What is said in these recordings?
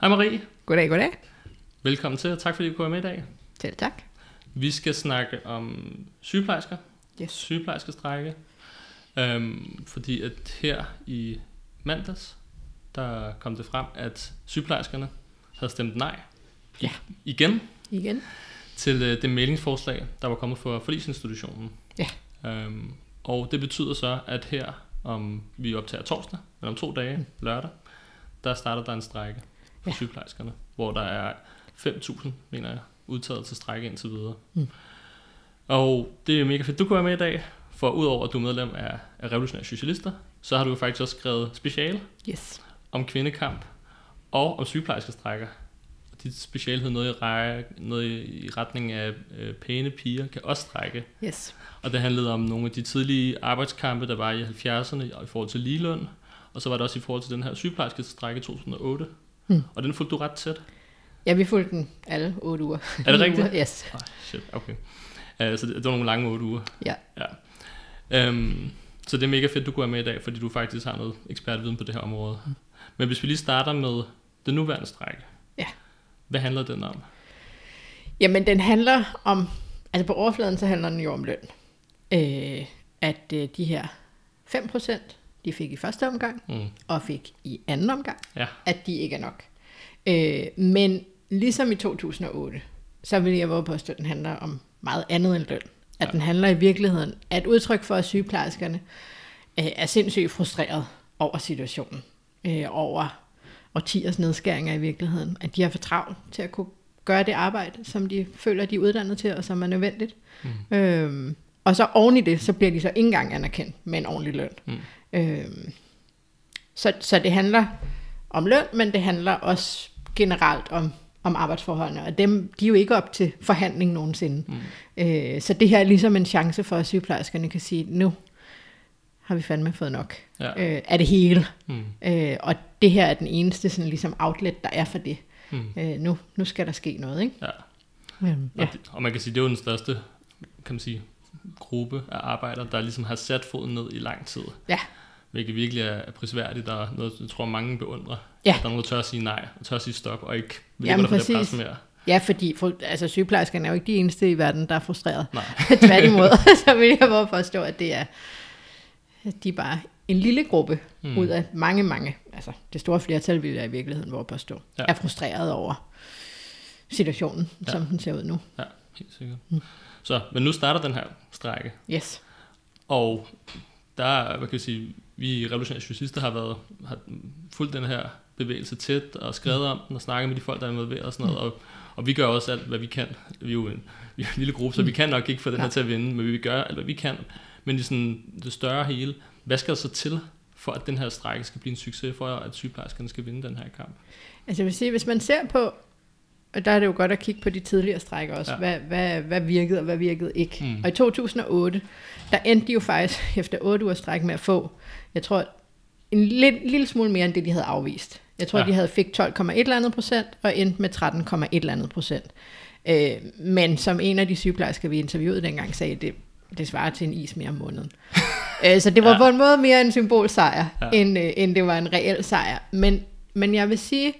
Hej Marie. Goddag, goddag. Velkommen til, og tak fordi du kunne være med i dag. Selv tak. Vi skal snakke om sygeplejersker. Yes. Sygeplejerskestrække. Øhm, fordi at her i mandags, der kom det frem, at sygeplejerskerne havde stemt nej. Ja. Igen Igen. til øh, det mailingsforslag, der var kommet fra forlisinstitutionen. Ja. Øhm, og det betyder så, at her, om vi optager torsdag, eller om to dage, lørdag, der starter der en strække for Ja. sygeplejerskerne, hvor der er 5.000, mener jeg, udtaget til strække indtil videre. Mm. Og det er mega fedt, du kunne være med i dag, for udover at du er medlem af, af Revolutionære Socialister, så har du jo faktisk også skrevet speciale Yes. om kvindekamp og om sygeplejerskestrækker. Og dit speciale hed noget i, række, noget i retning af øh, pæne piger kan også strække. Yes. Og det handlede om nogle af de tidlige arbejdskampe, der var i 70'erne og i forhold til ligeløn. Og så var det også i forhold til den her sygeplejerskestrække i 2008. Mm. Og den fulgte du ret tæt. Ja, vi fulgte den alle otte uger. Er det rigtigt? Yes. Ej, shit, okay. Uh, så det, det var nogle lange otte uger. Ja. ja. Um, så det er mega fedt, du kunne være med i dag, fordi du faktisk har noget ekspertviden på det her område. Mm. Men hvis vi lige starter med den nuværende strække. Ja. Hvad handler den om? Jamen, den handler om... Altså, på overfladen, så handler den jo om løn. Øh, at øh, de her 5%, de fik i første omgang, Mm. og fik i anden omgang, Ja. at de ikke er nok. Øh, men ligesom i 2008, så vil jeg våge på, at den handler om meget andet end løn. At Ja. den handler i virkeligheden, at udtryk for, at sygeplejerskerne øh, er sindssygt frustreret over situationen. Øh, over årtiers nedskæringer i virkeligheden. At de har for travlt til at kunne gøre det arbejde, som de føler, de er uddannet til, og som er nødvendigt. Mm. Øhm, og så oven i det, så bliver de så ikke engang anerkendt med en ordentlig løn. Mm. Øhm, så, så det handler om løn, men det handler også generelt om, om arbejdsforholdene, og dem, de er jo ikke op til forhandling nogensinde. Mm. Øh, så det her er ligesom en chance for, at sygeplejerskerne kan sige, nu har vi fandme fået nok Ja. øh, af det hele. Mm. Øh, og det her er den eneste sådan, ligesom outlet, der er for det. Mm. Øh, nu, nu skal der ske noget, ikke? Ja. Øhm, Og, det, og man kan sige, det er jo den største, kan man sige, gruppe af arbejdere, der ligesom har sat foden ned i lang tid. Ja. Hvilket virkelig er prisværdigt, og noget, jeg tror, mange beundrer. Ja. At der er nogen, der tør at sige nej, og tør at sige stop, og ikke vil Jamen, for det præcis. pres mere. Ja, fordi for, altså, sygeplejerskerne er jo ikke de eneste i verden, der er frustreret. Nej. Tværtimod, så vil jeg bare forstå, at det er, at de er bare en lille gruppe Mm. ud af mange, mange, altså det store flertal vil jeg i virkeligheden våge påstå, Ja. er frustreret over situationen, ja. som den ser ud nu. Ja, helt sikkert. Så, men nu starter den her strække, Yes. og der er, hvad kan jeg sige, vi Revolutionære Socialister har været har fulgt den her bevægelse tæt, og skrevet om den, og snakket med de folk, der er involveret og sådan noget, og, og vi gør også alt, hvad vi kan. Vi er jo en, vi er en lille gruppe, så vi kan nok ikke få den her til at vinde, men vi gøre alt, hvad vi kan. Men i sådan det større hele, hvad skal der så til, for at den her strække skal blive en succes, for at sygeplejerskerne skal vinde den her kamp? Altså jeg vil sige, hvis man ser på, og der er det jo godt at kigge på de tidligere strækker også, Ja. hvad, hvad, hvad virkede og hvad virkede ikke. Mm. Og i 2008, der endte de jo faktisk efter 8 ugers stræk med at få, jeg tror, en lidt, lille smule mere end det, de havde afvist. Jeg tror, Ja. de havde fik 12,1 eller andet procent, og endte med 13,1 eller andet procent. Øh, men som en af de sygeplejersker, vi interviewede dengang, sagde, det, det svarer til en is mere om måneden. øh, så det var Ja. på en måde mere en symbolsejr, Ja. ja. end, øh, end det var en reel sejr. Men, men jeg vil sige,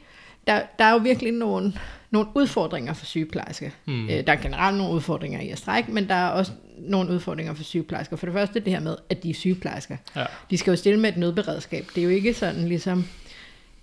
der, der er jo virkelig nogle, nogle udfordringer for sygeplejersker. Mm. Øh, der er generelt nogle udfordringer i at strække, men der er også nogle udfordringer for sygeplejersker. For det første det her med, at de er sygeplejersker. Ja. De skal jo stille med et nødberedskab. Det er jo ikke sådan ligesom,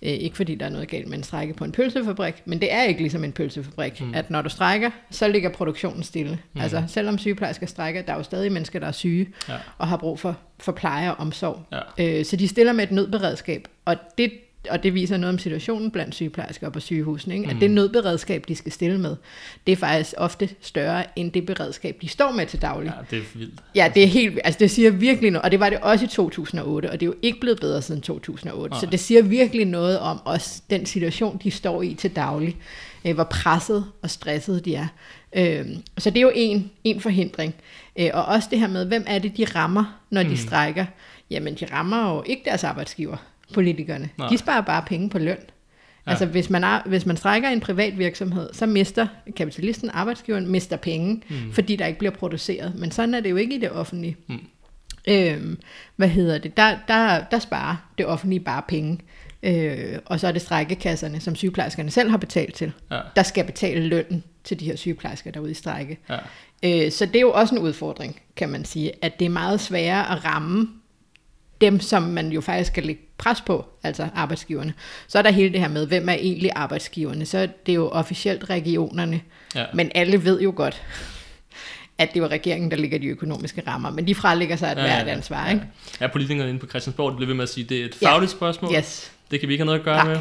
øh, ikke fordi der er noget galt med en strække på en pølsefabrik, men det er ikke ligesom en pølsefabrik, Mm. at når du strækker, så ligger produktionen stille. Mm. Altså selvom sygeplejersker strækker, der er jo stadig mennesker, der er syge Ja. og har brug for, for pleje og omsorg. Ja. Øh, så de stiller med et nødberedskab, og det, og det viser noget om situationen blandt sygeplejersker på sygehusene, ikke? Mm. at det nødberedskab, de skal stille med, det er faktisk ofte større end det beredskab, de står med til daglig. ja, det er vildt. Ja, det er helt, altså det siger virkelig noget, og det var det også i 2008, og det er jo ikke blevet bedre siden 2008, Nej. så det siger virkelig noget om også den situation, de står i til daglig, øh, hvor presset og stresset de er. Øh, så det er jo en, en forhindring. Øh, og også det her med, hvem er det, de rammer, når de Mm. strækker? Jamen, de rammer jo ikke deres arbejdsgiver, politikerne. Nej. De sparer bare penge på løn. Ja. Altså, hvis man, er, hvis man strækker en privat virksomhed, så mister kapitalisten, arbejdsgiveren, mister penge, Mm. fordi der ikke bliver produceret. Men sådan er det jo ikke i det offentlige. Mm. Øhm, hvad hedder det? Der, der, der sparer det offentlige bare penge. Øh, og så er det strækkekasserne, som sygeplejerskerne selv har betalt til, Ja. der skal betale lønnen til de her sygeplejersker, der er ude i strække. Ja. Øh, så det er jo også en udfordring, kan man sige, at det er meget sværere at ramme dem, som man jo faktisk skal lægge pres på, altså arbejdsgiverne. Så er der hele det her med, hvem er egentlig arbejdsgiverne? Så er det jo officielt regionerne, Ja. men alle ved jo godt, at det var regeringen, der ligger de økonomiske rammer, men de frelægger sig et Ja, ja, ja, ja. ansvar, Ja. ikke? Ja, politikerne inde på Christiansborg, de bliver ved med at sige, at det er et Ja. fagligt spørgsmål. Yes. Det kan vi ikke have noget at gøre Nej. med.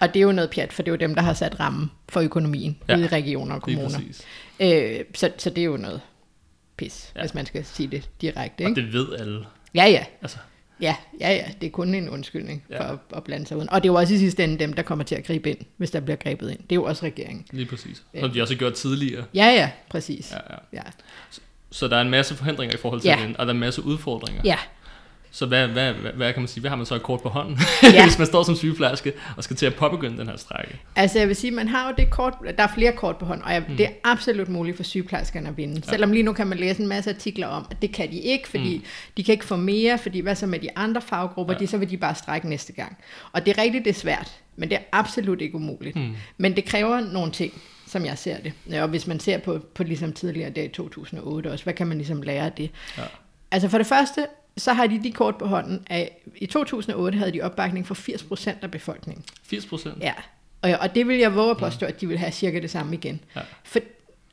Og det er jo noget pjat, for det er jo dem, der har sat rammen for økonomien Ja. ja. i regioner og kommuner. præcis. Øh, så, så det er jo noget pis, Ja. ja. hvis man skal sige det direkte. Og Ikke? det ved alle. Ja, ja. Altså, Ja, ja, ja. Det er kun en undskyldning Ja. for at, at blande sig uden. Og det er jo også i sidste ende dem, der kommer til at gribe ind, hvis der bliver grebet ind. Det er jo også regeringen. lige præcis. Ja. Som de også har gjort tidligere. Ja, ja, præcis. Ja, ja. Ja, Så der er en masse forhindringer i forhold til Ja. det, og der er en masse udfordringer. ja. Så hvad, hvad, hvad, hvad kan man sige? Hvad har man så et kort på hånden, Ja. hvis man står som sygeplejerske og skal til at påbegynde den her strække? Altså jeg vil sige, man har jo det kort, der er flere kort på hånd, og jeg, mm. det er absolut muligt for sygeplejerskerne at vinde. Ja. Selvom lige nu kan man læse en masse artikler om, at det kan de ikke, fordi mm. de kan ikke få mere, fordi hvad så med de andre faggrupper, ja. de, så vil de bare strække næste gang. Og det er rigtigt, det er svært, men det er absolut ikke umuligt. Mm. Men det kræver nogle ting, som jeg ser det. Ja, Og hvis man ser på, på ligesom tidligere der i 2008 også, hvad kan man ligesom lære af det? Ja. Altså for det første, så har de de kort på hånden, at i 2008 havde de opbakning for 80% af befolkningen. 80 procent? Ja, og, og det vil jeg våge at påstå, at de vil have cirka det samme igen. Ja. For,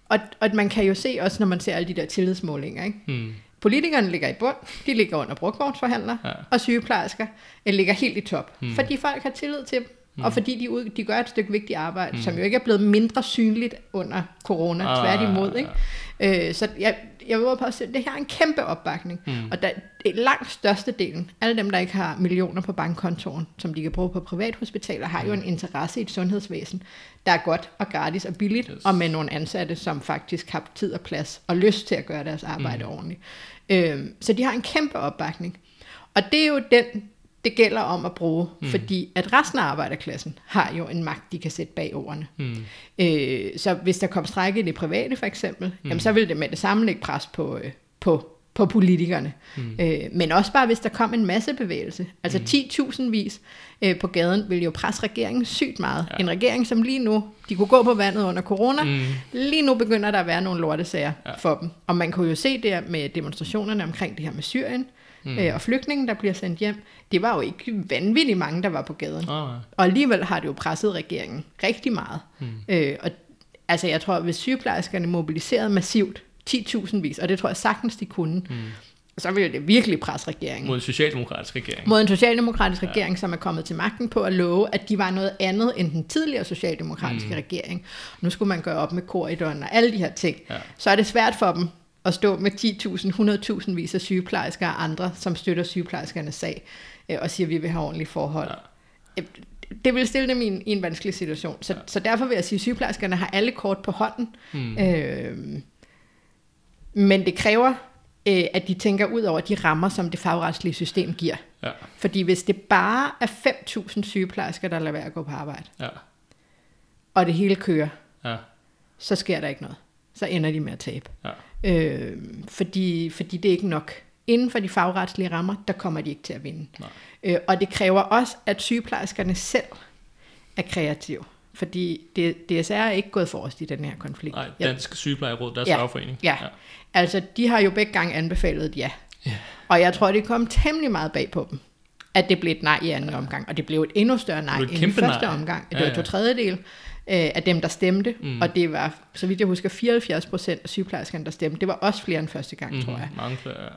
og, og man kan jo se også, når man ser alle de der tillidsmålinger, ikke? Mm. Politikerne ligger i bund, de ligger under brugvognsforhandlere, Ja. og sygeplejersker ligger helt i top. Mm. Fordi folk har tillid til dem, mm. og fordi de, ud, de gør et stykke vigtigt arbejde, Mm. mm. som jo ikke er blevet mindre synligt under corona, Ah, tværtimod. Ikke? Øh, så jeg, jeg vil våge på at det her er en kæmpe opbakning. Mm. Og der, er langt størstedelen, alle dem, der ikke har millioner på bankkontoen, som de kan bruge på privathospitaler, har jo en interesse i et sundhedsvæsen, der er godt og gratis og billigt, Yes. og med nogle ansatte, som faktisk har tid og plads og lyst til at gøre deres arbejde mm. ordentligt. Øhm, så de har en kæmpe opbakning. Og det er jo den, det gælder om at bruge, mm. fordi at resten af arbejderklassen har jo en magt, de kan sætte bag ordene. Mm. Øh, så hvis der kom strække i det private for eksempel, mm. jamen, så ville det med det samme lægge pres på, øh, på, på politikerne. Mm. Øh, men også bare hvis der kom en masse bevægelse. Altså mm. 10.000 vis øh, på gaden ville jo presse regeringen sygt meget. Ja. En regering, som lige nu, de kunne gå på vandet under corona, Mm. lige nu begynder der at være nogle lortesager Ja. for dem. Og man kunne jo se der med demonstrationerne omkring det her med Syrien, Mm. Mm. øh, og flygtningen, der bliver sendt hjem. Det var jo ikke vanvittigt mange, der var på gaden. Oh, ja. Og alligevel har det jo presset regeringen rigtig meget. Mm. Øh, og altså jeg tror, at hvis sygeplejerskerne mobiliserede massivt, 10.000 vis, og det tror jeg sagtens, de kunne, Mm. så ville det virkelig presse regeringen. Mod en socialdemokratisk regering. Mod en socialdemokratisk regering, som er kommet til magten på at love, at de var noget andet end den tidligere socialdemokratiske mm. regering. Nu skulle man gøre op med korridoren og alle de her ting. Ja. Så er det svært for dem at stå med 10.000, 100.000 vis af sygeplejersker og andre, som støtter sygeplejerskernes sag, øh, og siger, at vi vil have ordentlige forhold. Ja. Øh, Det vil stille dem i en, i en vanskelig situation. Så, Ja. ja. så derfor vil jeg sige, at sygeplejerskerne har alle kort på hånden. Mm. Øh, men det kræver, øh, at de tænker ud over de rammer, som det fagretslige system giver. Ja. Fordi hvis det bare er 5.000 sygeplejersker, der lader være at gå på arbejde, Ja. og det hele kører, Ja. så sker der ikke noget. Så ender de med at tabe. Ja. Øh, fordi, fordi det er ikke nok. Inden for de fagretslige rammer, der kommer de ikke til at vinde. Nej. Øh, og det kræver også, at sygeplejerskerne selv er kreative. Fordi DSR er ikke gået forrest i den her konflikt. Nej, Dansk Sygeplejeråd, deres Ja. fagforening. Ja. Altså, de har jo begge gange anbefalet et ja. Ja. Og jeg tror, det kom temmelig meget bag på dem, at det blev et nej i anden ja. omgang. Og det blev et endnu større nej end i første nej. omgang. Det Ja, var ja. to tredjedel øh, af dem, der stemte. Mm. Mm. Og det var, så vidt jeg husker, 74 procent af sygeplejerskerne, der stemte. Det var også flere end første gang, mm. tror jeg. Mange flere. ja.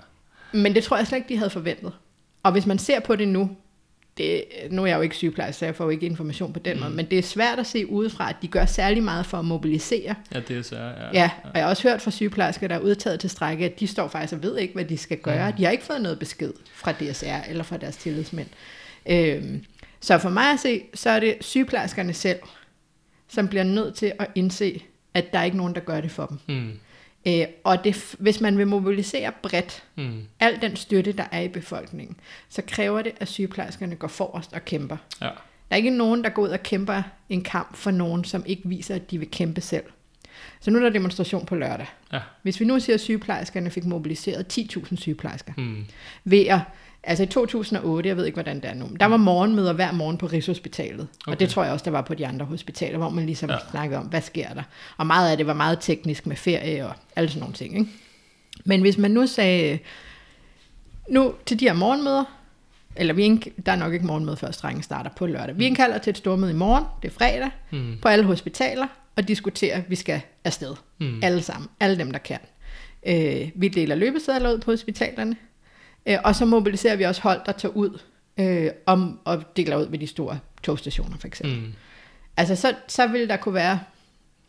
Men det tror jeg slet ikke, de havde forventet. Og hvis man ser på det nu, det, nu er jeg jo ikke sygeplejerske, så jeg får jo ikke information på den Mm. måde, men det er svært at se udefra, at de gør særlig meget for at mobilisere. Ja, DSR. Ja. Ja, og jeg har også hørt fra sygeplejersker, der er udtaget til strække, at de står faktisk og ved ikke, hvad de skal gøre. Mm. De har ikke fået noget besked fra DSR eller fra deres tillidsmænd. Øhm, så for mig at se, så er det sygeplejerskerne selv, som bliver nødt til at indse, at der er ikke nogen, der gør det for dem. Mm. Øh, og det, hvis man vil mobilisere bredt, Mm. al den støtte, der er i befolkningen, så kræver det, at sygeplejerskerne går forrest og kæmper. Ja. Der er ikke nogen, der går ud og kæmper en kamp for nogen, som ikke viser, at de vil kæmpe selv. Så nu er der demonstration på lørdag. Ja. Hvis vi nu siger, at sygeplejerskerne fik mobiliseret 10.000 sygeplejersker Mm. ved at, altså i 2008, jeg ved ikke, hvordan det er nu, der var morgenmøder hver morgen på Rigshospitalet. Okay. Og det tror jeg også, der var på de andre hospitaler, hvor man ligesom Ja. ja. snakkede om, hvad sker der? Og meget af det var meget teknisk med ferie og alle sådan nogle ting. Ikke? Men hvis man nu sagde, nu til de her morgenmøder, eller vi indk- der er nok ikke morgenmøde, før strengen starter på lørdag. Vi indkalder til et stormøde i morgen, det er fredag, Mm. på alle hospitaler, og diskuterer, at vi skal afsted. Mm. Alle sammen. Alle dem, der kan. Øh, vi deler løbesedler ud på hospitalerne, øh, og så mobiliserer vi også hold, der tager ud øh, om, og deler ud ved de store togstationer, for eksempel. Mm. Altså, så, så vil der kunne være,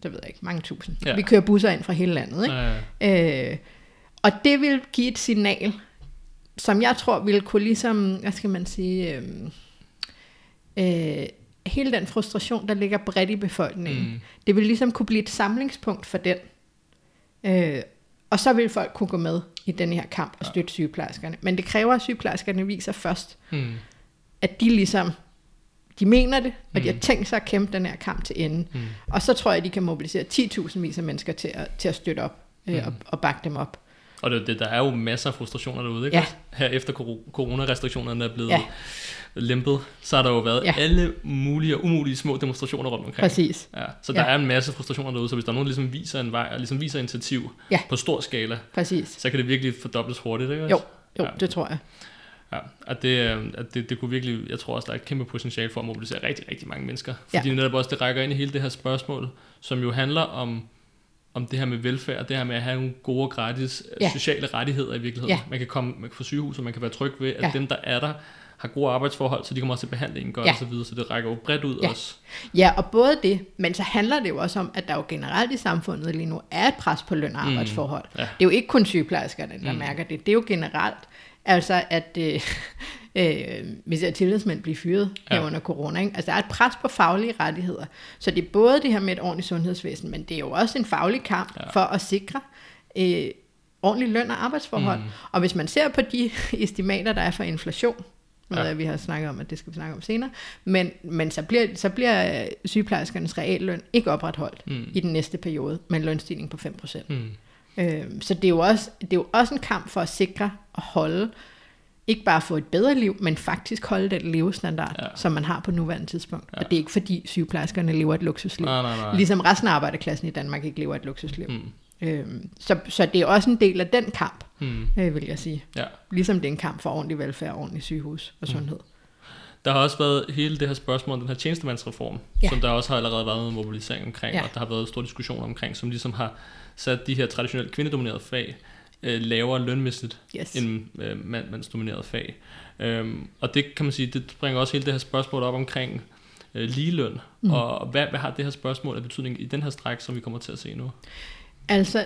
det ved jeg ikke, mange tusind. Ja. Vi kører busser ind fra hele landet, ikke? Ja. Øh, og det vil give et signal, som jeg tror vil kunne ligesom, hvad skal man sige, øh, øh, hele den frustration, der ligger bredt i befolkningen, mm. det vil ligesom kunne blive et samlingspunkt for den. Øh, og så vil folk kunne gå med i den her kamp og støtte sygeplejerskerne. Men det kræver, at sygeplejerskerne viser først, Mm. at de ligesom, de mener det, og de har Mm. tænkt sig at kæmpe den her kamp til ende. Mm. Og så tror jeg, at de kan mobilisere 10.000 vis af mennesker til at, til at støtte op øh, Mm. og, og bakke dem op. Og det, det, der er jo masser af frustrationer derude, ikke? Ja. Her efter coronarestriktionerne er blevet Ja. Lempet, så har der jo været Ja. alle mulige og umulige små demonstrationer rundt omkring. Præcis. Ja, så der Ja. er en masse frustrationer derude, så hvis der er nogen, der ligesom viser en vej, og ligesom viser initiativ Ja. på stor skala, Præcis. så kan det virkelig fordobles hurtigt, ikke? Jo, jo, Ja. det tror jeg. Ja, at det, øh, at det, det kunne virkelig, jeg tror også, der er et kæmpe potentiale for at mobilisere rigtig, rigtig mange mennesker. Fordi ja. netop også, det rækker ind i hele det her spørgsmål, som jo handler om, om det her med velfærd, det her med at have nogle gode, gratis ja. Ja. sociale rettigheder i virkeligheden. Ja. Man kan komme man kan få sygehus, og man kan være tryg ved, at Ja. dem, der er der, har gode arbejdsforhold, så de kommer også til behandlingen godt Ja. og så videre, så det rækker jo bredt ud Ja. også. Ja, og både det, men så handler det jo også om, at der jo generelt i samfundet lige nu er et pres på løn- og arbejdsforhold. Ja. Det er jo ikke kun sygeplejerskerne, der Mm. mm. mærker det. Det er jo generelt. Altså, at øh, øh, vi ser tillidsmænd blive fyret Ja. her under corona. Ikke? Altså, der er et pres på faglige rettigheder. Så det er både det her med et ordentligt sundhedsvæsen, men det er jo også en faglig kamp Ja. for at sikre øh, ordentlig løn og arbejdsforhold. Mm. Mm. Og hvis man ser på de estimater, der er for inflation, noget Ja. vi har snakket om, at det skal vi snakke om senere, men, men så, bliver, så bliver øh, sygeplejerskernes realløn ikke opretholdt Mm. i den næste periode med en lønstigning på 5%. Mm. Øh, så det er, jo også, det er jo også en kamp for at sikre og holde, ikke bare få et bedre liv, men faktisk holde den levestandard, Ja. som man har på nuværende tidspunkt. Ja. Og det er ikke fordi sygeplejerskerne lever et luksusliv. Nej, nej, nej. Ligesom resten af arbejderklassen i Danmark ikke lever et luksusliv. Mm. Øhm, så, så det er også en del af den kamp, Mm. øh, vil jeg sige. Ja. Ligesom det er en kamp for ordentlig velfærd, ordentlig sygehus og Mm. sundhed. Der har også været hele det her spørgsmål, den her tjenestemandsreform, ja. Som der også har allerede været noget mobilisering omkring, ja. Og der har været store diskussioner omkring, som ligesom har sat de her traditionelt kvindedominerede fag øh, lavere lønmæssigt Yes. end øh, mand, mandsdominerede fag. Øhm, og det kan man sige, det bringer også hele det her spørgsmål op omkring øh, ligeløn, mm. og hvad, hvad har det her spørgsmål af betydning i den her stræk, som vi kommer til at se nu? Altså,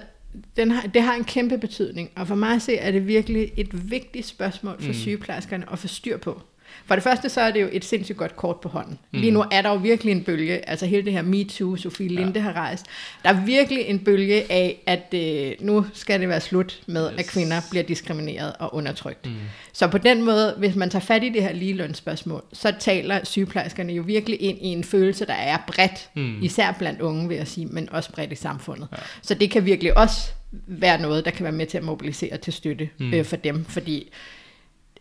den har, det har en kæmpe betydning, og for mig at se, er det virkelig et vigtigt spørgsmål for Mm. sygeplejerskerne at få styr på. For det første, så er det jo et sindssygt godt kort på hånden. Mm. Lige nu er der jo virkelig en bølge, altså hele det her MeToo, Sofie Ja. Linde har rejst. Der er virkelig en bølge af, at øh, nu skal det være slut med, Yes. at kvinder bliver diskrimineret og undertrykt. Mm. Så på den måde, hvis man tager fat i det her ligelønsspørgsmål, så taler sygeplejerskerne jo virkelig ind i en følelse, der er bredt, Mm. især blandt unge, vil jeg sige, men også bredt i samfundet. Ja. Ja. Så det kan virkelig også være noget, der kan være med til at mobilisere til støtte mm. øh, for dem, fordi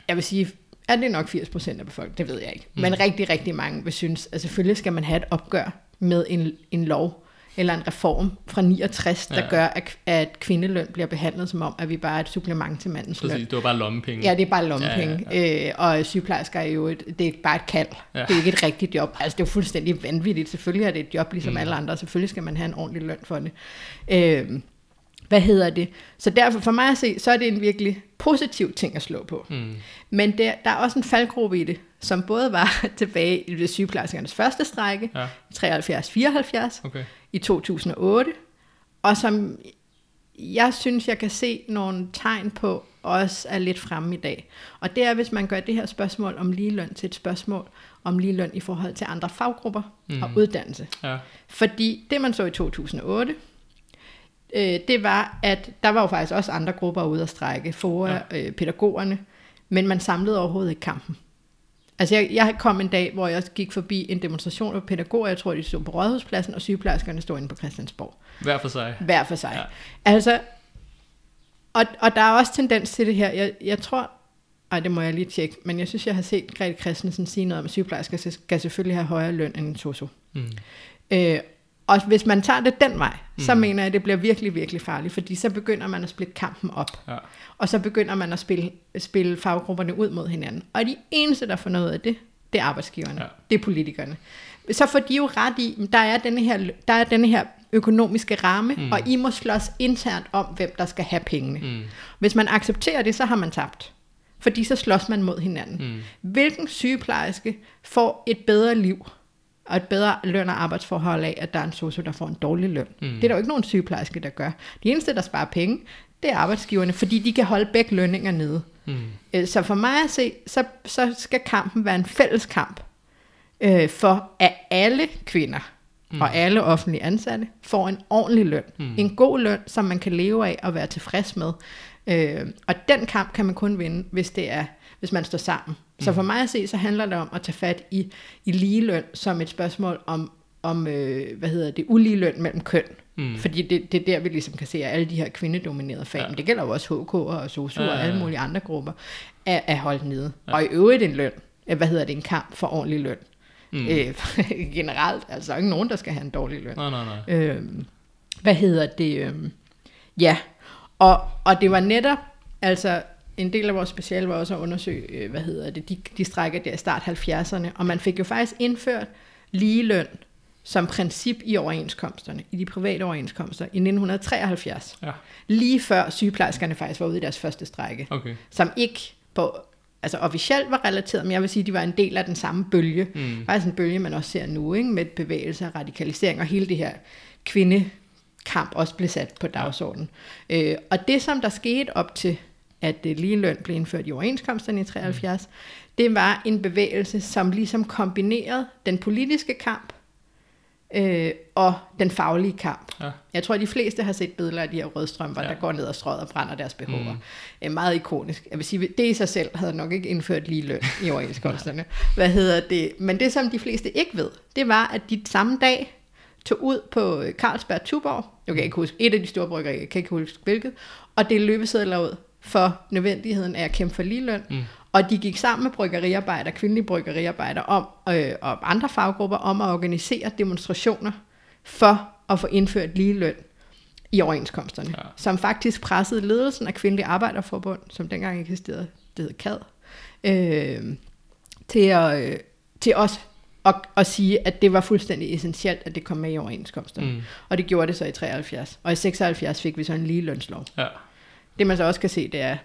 jeg vil sige, er det nok 80 procent af befolkningen? Det ved jeg ikke. Mm. Men rigtig, rigtig mange vil synes, at selvfølgelig skal man have et opgør med en, en lov eller en reform fra 69, der Ja. gør, at, at kvindeløn bliver behandlet som om, at vi bare er et supplement til mandens løn. Præcis, det var bare lommepenge. Ja, det er bare lommepenge. Ja, Ja, ja. Øh, og sygeplejersker er jo et, det er bare et kald. Ja. Det er ikke et rigtigt job. Altså, det er jo fuldstændig vanvittigt. Selvfølgelig er det et job, ligesom Mm. mm. alle andre. Selvfølgelig skal man have en ordentlig løn for det. Øh, hvad hedder det? Så derfor for mig at se, så er det en virkelig positiv ting at slå på. Mm. Men der, der er også en faldgruppe i det, som både var tilbage i det sygeplejerskernes første strække, Ja, i 73-74, okay. i 2008, og som jeg synes, jeg kan se nogle tegn på, også er lidt fremme i dag. Og det er, hvis man gør det her spørgsmål om ligeløn til et spørgsmål om ligeløn i forhold til andre faggrupper mm. og uddannelse. Ja, Fordi det, man så i 2008, øh, det var, at der var jo faktisk også andre grupper ude at strække, FOA, ja. øh, pædagogerne, men man samlede overhovedet ikke kampen. Altså jeg, jeg kom en dag, hvor jeg gik forbi en demonstration af pædagoger, jeg tror de stod på Rådhuspladsen, og sygeplejerskerne stod inde på Christiansborg. Hver for sig. Hver for sig. Ja. Altså, og, og der er også tendens til det her. Jeg, jeg tror, ej, det må jeg lige tjekke, men jeg synes, jeg har set Grete Christensen sige noget om, at sygeplejersker skal- skal selvfølgelig have højere løn end en sosu. Mm. Øh, og hvis man tager det den vej, mm. så mener jeg, at det bliver virkelig, virkelig farligt, fordi så begynder man at splitte kampen op, Ja. og så begynder man at spille, spille faggrupperne ud mod hinanden. Og de eneste, der får noget af det, det er arbejdsgiverne, Ja. det er politikerne. Så får de jo ret i, der er denne her, der er denne her økonomiske ramme, Mm. og I må slås internt om, hvem der skal have pengene. Mm. Hvis man accepterer det, så har man tabt. Fordi så slås man mod hinanden. Mm. Hvilken sygeplejerske får et bedre liv og et bedre løn- og arbejdsforhold af, at der er en sosu, der får en dårlig løn? Mm. Det er der jo ikke nogen sygeplejerske, der gør. De eneste, der sparer penge, det er arbejdsgiverne, fordi de kan holde begge lønninger nede. Mm. Øh, Så for mig at se, så, så skal kampen være en fælles kamp øh, for, at alle kvinder mm. og alle offentlige ansatte får en ordentlig løn. Mm. En god løn, som man kan leve af og være tilfreds med. Øh, og den kamp kan man kun vinde, hvis det er hvis man står sammen. Så for mig at se, så handler det om at tage fat i, i ligeløn som et spørgsmål om, om øh, hvad hedder det, uligeløn mellem køn. Mm. Fordi det, det er der, vi ligesom kan se, at alle de her kvindedominerede fag, Ja. men det gælder jo også HK'er og SOSU'er Ja, ja, ja, og alle mulige andre grupper, er, er holdt nede. Ja. Og i øvrigt en løn, øh, hvad hedder det, en kamp for ordentlig løn. Mm. Mm. Øh, generelt, altså der er ikke nogen, der skal have en dårlig løn. Nej, nej, nej. Øh, hvad hedder det? Øh, ja, og, og det var netop, altså en del af vores speciale var også at undersøge, øh, hvad hedder det, de, de strækker der i start 70'erne, og man fik jo faktisk indført ligeløn som princip i overenskomsterne, i de private overenskomster, i 1973. Ja. Lige før sygeplejerskerne faktisk var ude i deres første strække, Okay. som ikke på, altså officielt var relateret, men jeg vil sige, at de var en del af den samme bølge. Mm. Faktisk en bølge, man også ser nu, ikke? med bevægelser, radikalisering og hele det her kvindekamp også blev sat på dagsordenen. Ja. Øh, og det, som der skete op til, at øh, ligeløn blev indført i overenskomsterne i 73, mm. det var en bevægelse, som ligesom kombinerede den politiske kamp øh, og den faglige kamp. Ja. Jeg tror, de fleste har set billeder af de her rødstrømper, Ja. der går ned og strøget og brænder deres BH'er. Mm. Mm. Meget ikonisk. Jeg vil sige, det i sig selv havde nok ikke indført lige løn i overenskomsterne. Hvad hedder det? Men det, som de fleste ikke ved, det var, at de samme dag tog ud på øh, Carlsberg Tuborg, jeg kan ikke huske, et af de store bryggerier, jeg kan ikke huske hvilket, og det løbesedler ud for nødvendigheden af at kæmpe for ligeløn. Mm. Og de gik sammen med bryggeriarbejdere, kvindelige bryggeriarbejdere om, øh, og andre faggrupper om at organisere demonstrationer for at få indført ligeløn i overenskomsterne, Ja. ja. som faktisk pressede ledelsen af Kvindelige Arbejderforbund, som dengang eksisterede, det hed KAD, øh, til, at, øh, til os at, at sige, at det var fuldstændig essentielt, at det kom med i overenskomsterne. Mm. Og det gjorde det så i 73. Og i 76 fik vi så en ligelønslov. Ja. Det man så også kan se, det er,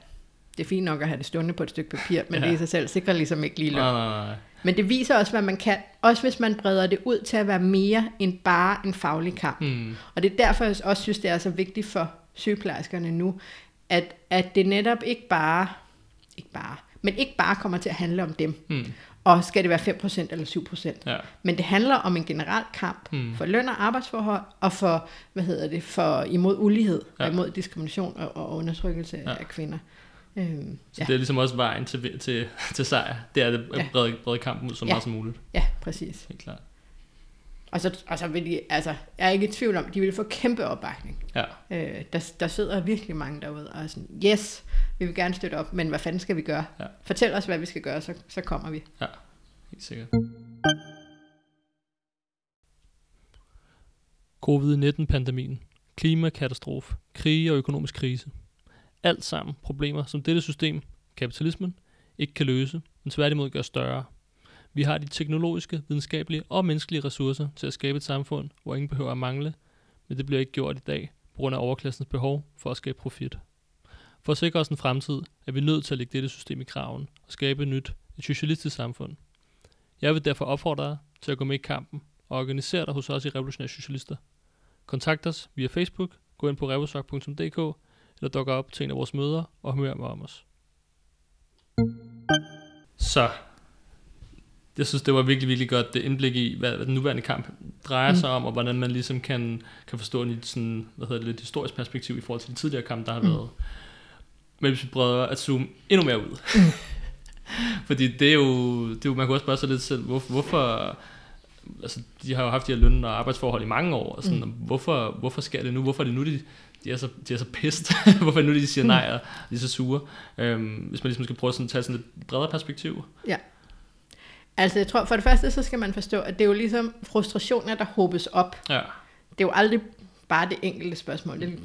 det er fint nok at have det stående på et stykke papir, men Ja. det i sig selv sikrer ligesom ikke ligeløn. Nej, nej, nej. Men det viser også, hvad man kan, også hvis man breder det ud til at være mere end bare en faglig kamp. Mm. Og det er derfor, jeg også synes, det er så vigtigt for sygeplejerskerne nu, at, at det netop ikke bare, ikke bare, men ikke bare kommer til at handle om dem. Mm. Og skal det være 5% eller 7%. Ja. Men det handler om en generel kamp Mm. for løn og arbejdsforhold, og for, hvad hedder det, for imod ulighed, Ja. og imod diskrimination og, og undertrykkelse Ja. af kvinder. Øhm, Så ja. det er ligesom også vejen til, til, til sejr. Det er at Ja. brede, brede kampen ud så Ja. meget som muligt. ja, præcis. Helt klart. Og så, og så vil de, altså, jeg er ikke i tvivl om, de vil få kæmpe opbakning. Ja. Øh, der, der sidder virkelig mange derude og er sådan, yes, vi vil gerne støtte op, men hvad fanden skal vi gøre? Ja. Fortæl os, hvad vi skal gøre, så, så kommer vi. Helt sikkert. Covid-19-pandemien, klimakatastrofe, krige og økonomisk krise. Alt sammen problemer, som dette system, kapitalismen, ikke kan løse, men tværtimod gør større. Vi har de teknologiske, videnskabelige og menneskelige ressourcer til at skabe et samfund, hvor ingen behøver at mangle, men det bliver ikke gjort i dag, på grund af overklassens behov for at skabe profit. For at sikre os en fremtid, er vi nødt til at lægge dette system i kraven og skabe et nyt, et socialistisk samfund. Jeg vil derfor opfordre dig til at gå med i kampen og organisere dig hos os i Revolutionære Socialister. Kontakt os via Facebook, gå ind på revosok.dk eller dukke op til en af vores møder og hør mig om os. Så, jeg synes, det var virkelig, virkelig godt det indblik i, hvad, hvad den nuværende kamp drejer sig om, og hvordan man ligesom kan, kan forstå et sådan, hvad hedder det, lidt historisk perspektiv i forhold til de tidligere kampe, der har Mm. været. Men hvis vi prøver at zoome endnu mere ud, Fordi det er, jo, det er jo, man kunne også spørge sig lidt selv, hvor, hvorfor, altså de har jo haft de her løn- og arbejdsforhold i mange år, og sådan, mm. hvorfor, hvorfor sker det nu? Hvorfor er det nu, de, de er så, de er så pissed? hvorfor er det nu, de siger nej, og de er så sure? Øhm, hvis man ligesom skal prøve sådan at tage sådan et bredere perspektiv. Ja. Altså jeg tror, for det første, så skal man forstå, at det er jo ligesom frustrationer, der hobes op. Ja. Det er jo aldrig bare det enkelte spørgsmål. Det,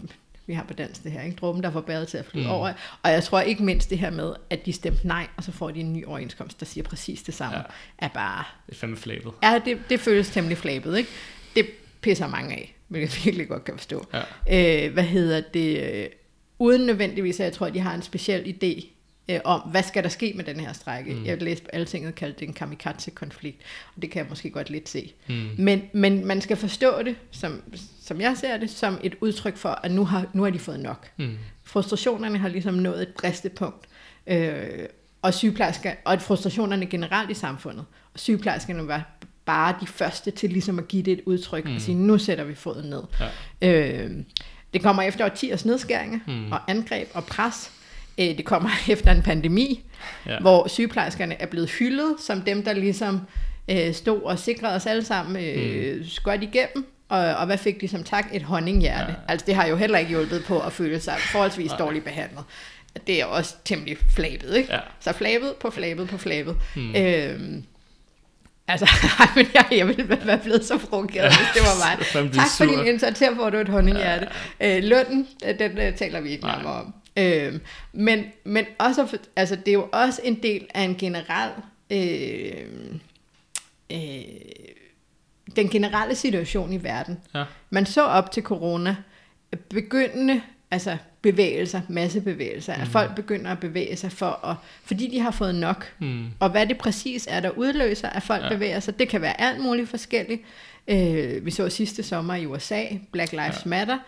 vi har på dansk det her, ikke? Dråben, der får bæret til at flyde mm. over. Og jeg tror ikke mindst det her med, at de stemte nej, og så får de en ny overenskomst, der siger præcis det samme, Ja. er bare... Det er fandme flabet. Ja, det, det føles temmelig flabet, ikke? Det pisser mange af, hvilket jeg virkelig godt kan forstå. Ja. Øh, hvad hedder det? Uden nødvendigvis, at jeg tror, at de har en speciel idé øh, om, hvad skal der ske med den her strække. Mm. Jeg læste på Altinget kaldt det en kamikaze-konflikt, og det kan jeg måske godt lidt se. Mm. Men, men man skal forstå det, som, som jeg ser det, som et udtryk for, at nu har, nu har de fået nok. Mm. Frustrationerne har ligesom nået et bristepunkt. Øh, og sygeplejersker, og at frustrationerne generelt i samfundet. Og sygeplejerskerne var bare de første til ligesom at give det et udtryk mm. og sige, nu sætter vi foden ned. Ja. Øh, det kommer efter årtiers nedskæringer mm. og angreb og pres. Øh, det kommer efter en pandemi, Ja. ja. hvor sygeplejerskerne er blevet hyldet som dem, der ligesom øh, stod og sikrede os alle sammen øh, mm. godt igennem. Og, og hvad fik de som tak? Et honninghjerte. Ja. Ja. Altså det har jo heller ikke hjulpet på at føle sig forholdsvis Nej. dårligt behandlet. Det er også temmelig flabet, ikke? Ja. Så flabet på flabet på flabet. Mm. Øhm, altså, ej, men jeg, jeg ville være blevet så provokeret, hvis det var mig. Tak for din indsats, her får du et honninghjerte. Ja. Øh, lønnen, øh, den øh, taler vi ikke nærmere om. Øh, men, men også, altså, det er jo også en del af en generel, øh, øh, den generelle situation i verden. Ja. Man så op til corona begyndende altså bevægelser, massebevægelser, mm. at folk begynder at bevæge sig for at, fordi de har fået nok. Mm. Og hvad det præcis er, der udløser, at folk ja. bevæger sig, det kan være alt muligt forskelligt. Øh, vi så sidste sommer i USA, Black Lives Ja. Matter.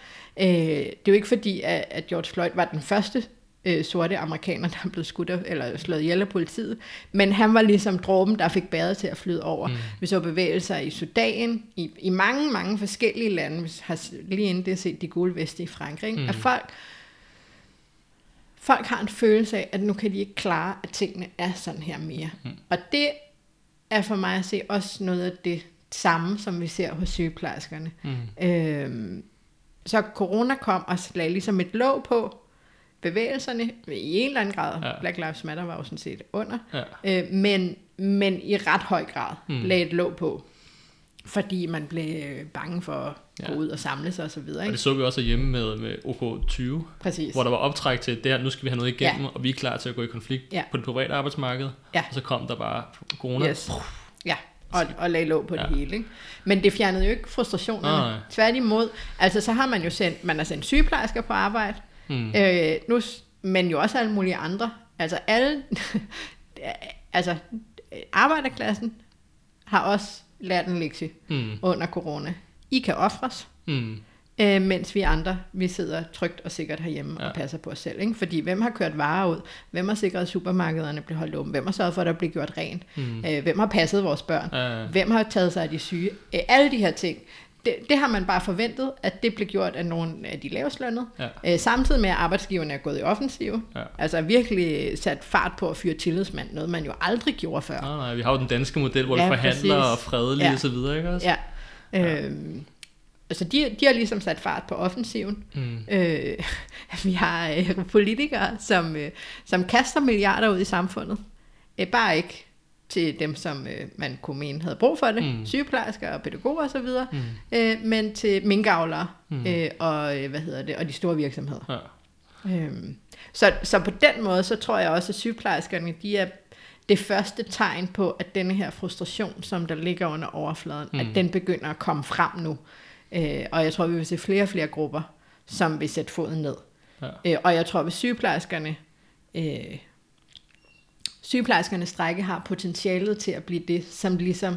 Øh, det er jo ikke fordi, at, at George Floyd var den første øh, sorte amerikaner, der blev skudt af, eller slået ihjel af politiet, men han var ligesom dråben, der fik bæret til at flyde over. Mm. Vi så bevægelser i Sudan, i, i mange, mange forskellige lande. Vi har lige inden det set de gule veste i Frankrig, Mm. mm. at folk folk har en følelse af, at nu kan de ikke klare, at tingene er sådan her mere. Mm. Og det er for mig at se også noget af det samme, som vi ser hos sygeplejerskerne. Mm. Øhm, så corona kom og lagde ligesom et låg på bevægelserne i en eller anden grad. Ja. Black Lives Matter var jo sådan set under. Ja. Øh, men, men i ret høj grad Mm. lagde et låg på. Fordi man blev øh, bange for at Ja. gå ud og samle sig osv. Og Ikke? det så vi også hjemme med, med OK20, Præcis. hvor der var optræk til, det her, nu skal vi have noget igennem, Ja. og vi er klar til at gå i konflikt Ja. på det private arbejdsmarked. Ja. Og så kom der bare corona. Yes. Ja, og, og lagde låg på Ja. det hele. Ikke? Men det fjernede jo ikke frustrationerne. Nej. Tværtimod, altså så har man jo sendt, man har sendt sygeplejersker på arbejde, Mm. øh, nu, men jo også alle mulige andre. Altså alle, altså arbejderklassen har også lært en lektie Mm. under corona. I kan ofres, Mm. Øh, mens vi andre, vi sidder trygt og sikkert herhjemme Ja. ja. og passer på os selv. Ikke? Fordi hvem har kørt varer ud? Hvem har sikret, at supermarkederne bliver holdt åbent? Hvem har sørget for, at der bliver gjort rent? Mm. Øh, hvem har passet vores børn? Ja. Hvem har taget sig af de syge? Øh, alle de her ting. Det, det har man bare forventet, at det blev gjort af nogle af de lavestlønnede. Ja. Øh, samtidig med, at arbejdsgiverne er gået i offensiv. Ja. Altså virkelig sat fart på at fyre tillidsmand. Noget, man jo aldrig gjorde før. Nej, nej, vi har jo den danske model, hvor ja, Ja, du forhandler præcis. og fredelige Ja. og så videre, ikke også? Ja. Øhm, altså de, de har ligesom sat fart på offensiven. Mm. Øh, vi har øh, politikere, som, øh, som kaster milliarder ud i samfundet. Øh, bare ikke til dem, som øh, man kunne mene havde brug for det, Mm. sygeplejersker og pædagoger osv., Mm. øh, men til minkavlere Mm. øh, og, øh, hvad hedder det, og de store virksomheder. Ja. Øhm, så, så på den måde, så tror jeg også, at sygeplejerskerne, de er det første tegn på, at denne her frustration, som der ligger under overfladen, mm. at den begynder at komme frem nu. Øh, og jeg tror, vi vil se flere og flere grupper, som vil sætte foden ned. Ja. Øh, og jeg tror, at sygeplejerskerne, øh, sygeplejerskernes strække har potentialet til at blive det, som ligesom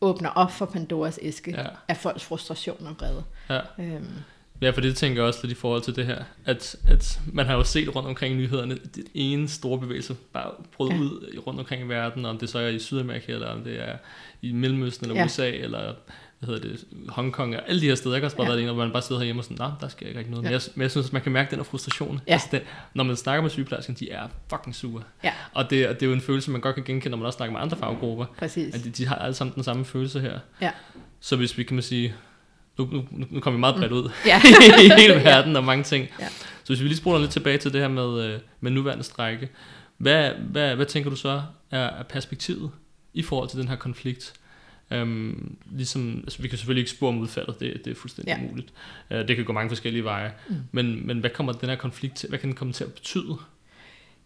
åbner op for Pandoras æske Ja. af folks frustration og vrede. Ja. Øhm, Ja, for det tænker jeg også lidt i forhold til det her, at, at man har jo set rundt omkring nyhederne, det ene store bevægelse bare brød ja. Ud rundt omkring i verden, om det så er i Sydamerika, eller om det er i Mellemøsten, eller Ja. USA, eller hvad hedder det, Hongkong og alle de her steder. Jeg har også bare Ja. været derinde, hvor man bare sidder herhjemme og sådan, nej, der sker ikke rigtig noget. Men, Ja. jeg, men jeg synes, man kan mærke den her frustration. Ja. Altså den, når man snakker med sygeplejerskerne, de er fucking sure. Ja. Og det, det er jo en følelse, man godt kan genkende, når man også snakker med andre faggrupper. Præcis. At de, de har alle sammen den samme følelse her. Ja. Så hvis vi kan man sige, nu, nu, nu- kommer vi meget bredt ud Ja. i hele verden og mange ting. Ja. Så hvis vi lige spoler lidt tilbage til det her med, øh, med nuværende strække, hvad, hvad, hvad tænker du så er, er perspektivet i forhold til den her konflikt? Øhm, ligesom, altså vi kan selvfølgelig ikke spore om udfaldet, det, det er fuldstændig Ja. ja. muligt. Øh, det kan gå mange forskellige veje. Mm. Men, men hvad kommer den her konflikt til, hvad kan den komme til at betyde?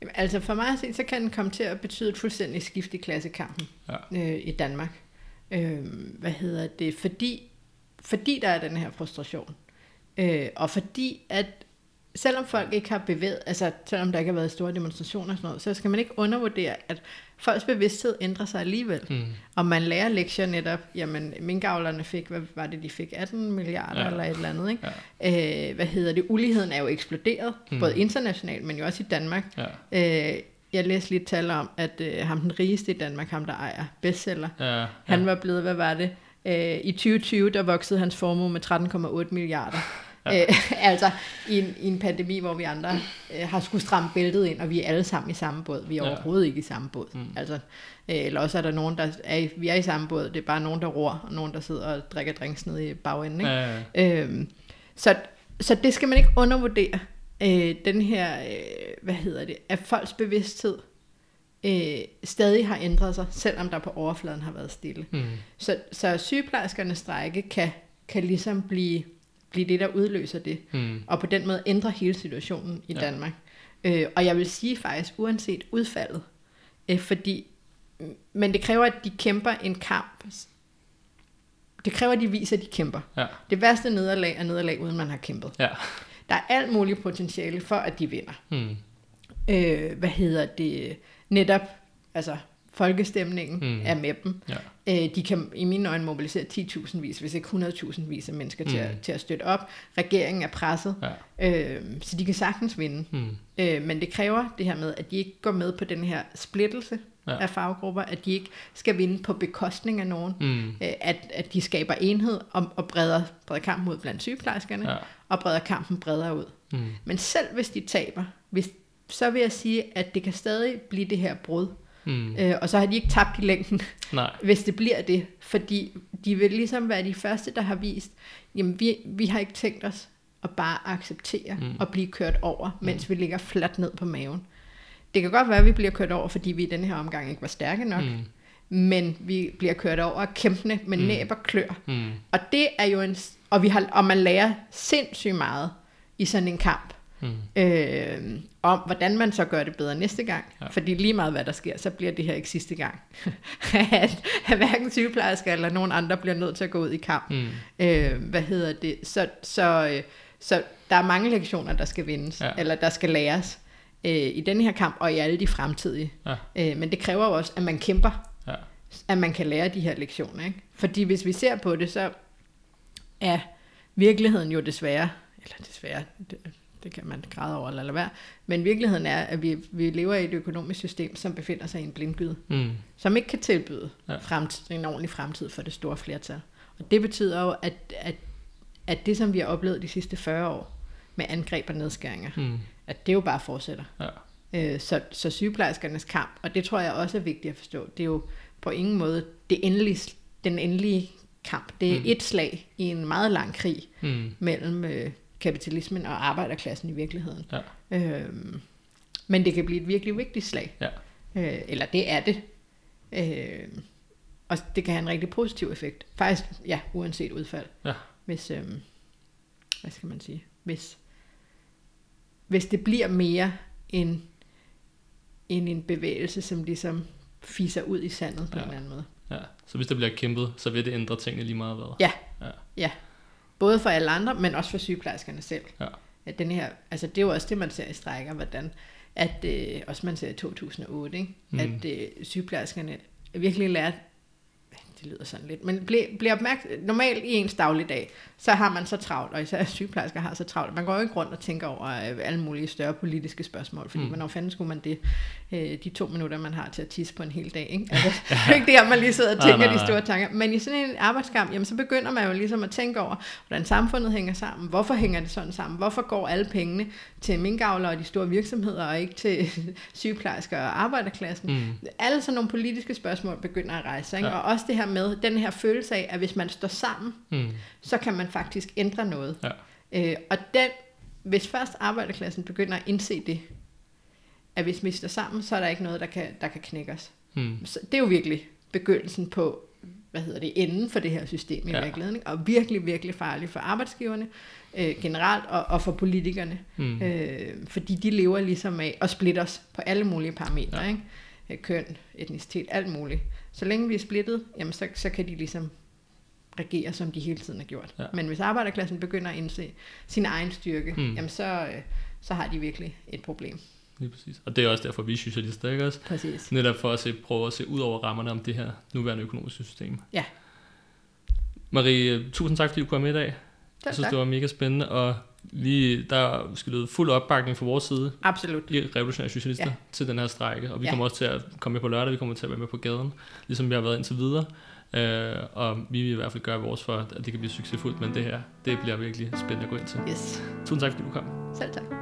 Jamen, Altså for mig at se, så kan den komme til at betyde et fuldstændigt skift i klassekampen Ja. øh, i Danmark. Øh, hvad hedder det? Fordi, fordi der er den her frustration. Øh, og fordi at selvom folk ikke har bevæget, altså selvom der ikke har været store demonstrationer og sådan noget, så skal man ikke undervurdere, at folks bevidsthed ændrer sig alligevel. Mm. Og man lærer lektier netop, jamen minkavlerne fik, hvad var det, de fik? 18 milliarder ja. Ja. eller et eller andet, ikke? Øh, hvad hedder det? Uligheden er jo eksploderet, mm. Mm. både internationalt, men jo også i Danmark. Ja. Øh, jeg læste lige et tal om, at øh, ham den rigeste i Danmark, ham der ejer bestseller, Ja, ja. han var blevet, hvad var det? Øh, I 2020, der voksede hans formue med 13,8 milliarder. Ja. Øh, altså i en, i en pandemi, hvor vi andre øh, har skulle stramme bæltet ind, og vi er alle sammen i samme båd. Vi er Ja. overhovedet ikke i samme båd. Mm. Altså, øh, eller også er der nogen, der er i, vi er i samme båd. Det er bare nogen, der ror, og nogen, der sidder og drikker drinks nede i bagenden. Ikke? Ja, ja. Øhm, så, så det skal man ikke undervurdere. Øh, den her, øh, hvad hedder det, at folks bevidsthed øh, stadig har ændret sig, selvom der på overfladen har været stille. Mm. Så, så sygeplejerskernes strække kan, kan ligesom blive, blive det, der udløser det, Mm. og på den måde ændre hele situationen i Ja. Danmark. Øh, og jeg vil sige faktisk, uanset udfaldet, øh, fordi, men det kræver, at de kæmper en kamp. Det kræver, at de viser, at de kæmper. Ja. Det værste nederlag er nederlag, uden man har kæmpet. Ja. Der er alt muligt potentiale for, at de vinder. Mm. Øh, hvad hedder det? Netop, altså folkestemningen Mm. er med dem. Ja. Øh, de kan i mine øjne mobilisere 10.000 vis, hvis ikke 100.000 vis af mennesker mm. til, at, Mm. til at støtte op. Regeringen er presset, Ja. øh, så de kan sagtens vinde. Mm. Øh, men det kræver det her med, at de ikke går med på den her splittelse Ja. ja. af faggrupper, at de ikke skal vinde på bekostning af nogen, Mm. øh, at, at de skaber enhed og, og breder, breder kampen ud blandt sygeplejerskerne, Ja. og breder kampen bredere ud. Mm. Men selv hvis de taber, hvis, så vil jeg sige, at det kan stadig blive det her brud. Mm. Øh, og så har de ikke tabt i længden, Nej. hvis det bliver det. Fordi de vil ligesom være de første, der har vist, jamen vi, vi har ikke tænkt os at bare acceptere Mm. mm. og blive kørt over, mens mm. vi ligger fladt ned på maven. Det kan godt være, at vi bliver kørt over, fordi vi i denne her omgang ikke var stærke nok, mm. Mm. men vi bliver kørt over kæmpende med Mm. mm. næb og klør. Mm. Og det er jo en, og, vi har, og man lærer sindssygt meget i sådan en kamp Mm. øh, om, hvordan man så gør det bedre næste gang. Ja. Fordi lige meget hvad der sker, så bliver det her ikke sidste gang. at, at hverken sygeplejersker eller nogen andre bliver nødt til at gå ud i kamp. Mm. Øh, hvad hedder det? Så, så, øh, så der er mange lektioner, der skal vindes, ja. eller der skal læres øh, i den her kamp, og i alle de fremtidige. Ja. Øh, men det kræver jo også, at man kæmper, Ja. at man kan lære de her lektioner. Ikke? Fordi hvis vi ser på det, så er virkeligheden jo desværre, eller desværre, det, kan man græde over eller lade være, men virkeligheden er, at vi, vi lever i et økonomisk system, som befinder sig i en blindgyde, Mm. som ikke kan tilbyde Ja. fremtid, en ordentlig fremtid for det store flertal. Og det betyder jo, at, at, at det, som vi har oplevet de sidste 40 år, med angreb og nedskæringer, Mm. at det jo bare fortsætter. Ja. Øh, så, så sygeplejerskernes kamp, og det tror jeg også er vigtigt at forstå, det er jo på ingen måde det endelige, den endelige kamp. Det er mm. et slag i en meget lang krig Mm. mellem øh, kapitalismen og arbejderklassen i virkeligheden. Ja. Øhm, men det kan blive et virkelig vigtigt slag. Ja. Øh, eller det er det. Øh, og det kan have en rigtig positiv effekt. Faktisk, ja, uanset udfald. Ja. Hvis, øh, hvad skal man sige, hvis, hvis det bliver mere en, en, en bevægelse, som ligesom fiser ud i sandet på ja. en eller anden måde. Ja. Så hvis der bliver kæmpet, så vil det ændre tingene lige meget hvad. Ja. Ja. ja. Både for alle andre, men også for sygeplejerskerne selv. Ja. At den her, altså det er jo også det, man ser i strækker, hvordan, at øh, også man ser i 2008, ikke? Mm. At øh, sygeplejerskerne virkelig lærte, det lyder sådan lidt, men bliver, bliver opmærksom, normalt i ens dagligdag, så har man så travlt, og især sygeplejersker har så travlt. Man går jo ikke rundt og tænker over øh, alle mulige større politiske spørgsmål, fordi mm. hvornår fanden skulle man det, øh, de to minutter, man har til at tisse på en hel dag, ikke? Altså, det er ikke der, man lige sidder og tænker nej, nej, nej. de store tanker. Men i sådan en arbejdskamp, jamen så begynder man jo ligesom at tænke over, hvordan samfundet hænger sammen, hvorfor hænger det sådan sammen, hvorfor går alle pengene til minkavlere og de store virksomheder, og ikke til sygeplejersker og arbejderklassen. Mm. Alle sådan nogle politiske spørgsmål begynder at rejse, ikke? Ja. og også det her med, den her følelse af, at hvis man står sammen, mm. så kan man faktisk ændre noget. Ja. Øh, og den, hvis først arbejderklassen begynder at indse det, at hvis vi står sammen, så er der ikke noget, der kan, der kan knække os. Mm. Så det er jo virkelig begyndelsen på, hvad hedder det, enden for det her system i ja. virkeligheden, og virkelig, virkelig farligt for arbejdsgiverne øh, generelt, og, og for politikerne, mm. øh, fordi de lever ligesom af at splitte os på alle mulige parametre, ja. ikke? Øh, køn, etnicitet, alt muligt. Så længe vi er splittet, jamen så, så kan de ligesom regere, som de hele tiden har gjort. Ja. Men hvis arbejderklassen begynder at indse sin egen styrke, mm. jamen så, øh, så har de virkelig et problem. Lige præcis. Og det er også derfor, vi socialister, ikke også? Præcis. Netop for at se, prøve at se ud over rammerne om det her nuværende økonomiske system. Ja. Marie, tusind tak, fordi du kom med i dag. Tak, jeg synes, tak. det var mega spændende, og vi, der skal lyde fuld opbakning fra vores side. Absolut. I revolutionære socialister ja. til den her strække, og vi ja. kommer også til at komme med på lørdag, vi kommer til at være med på gaden, ligesom vi har været indtil videre. Uh, og vi vil i hvert fald gøre vores for, at det kan blive succesfuldt, men det her, det bliver virkelig spændende at gå ind til. Yes. Tusind tak, fordi du kom. Selv tak.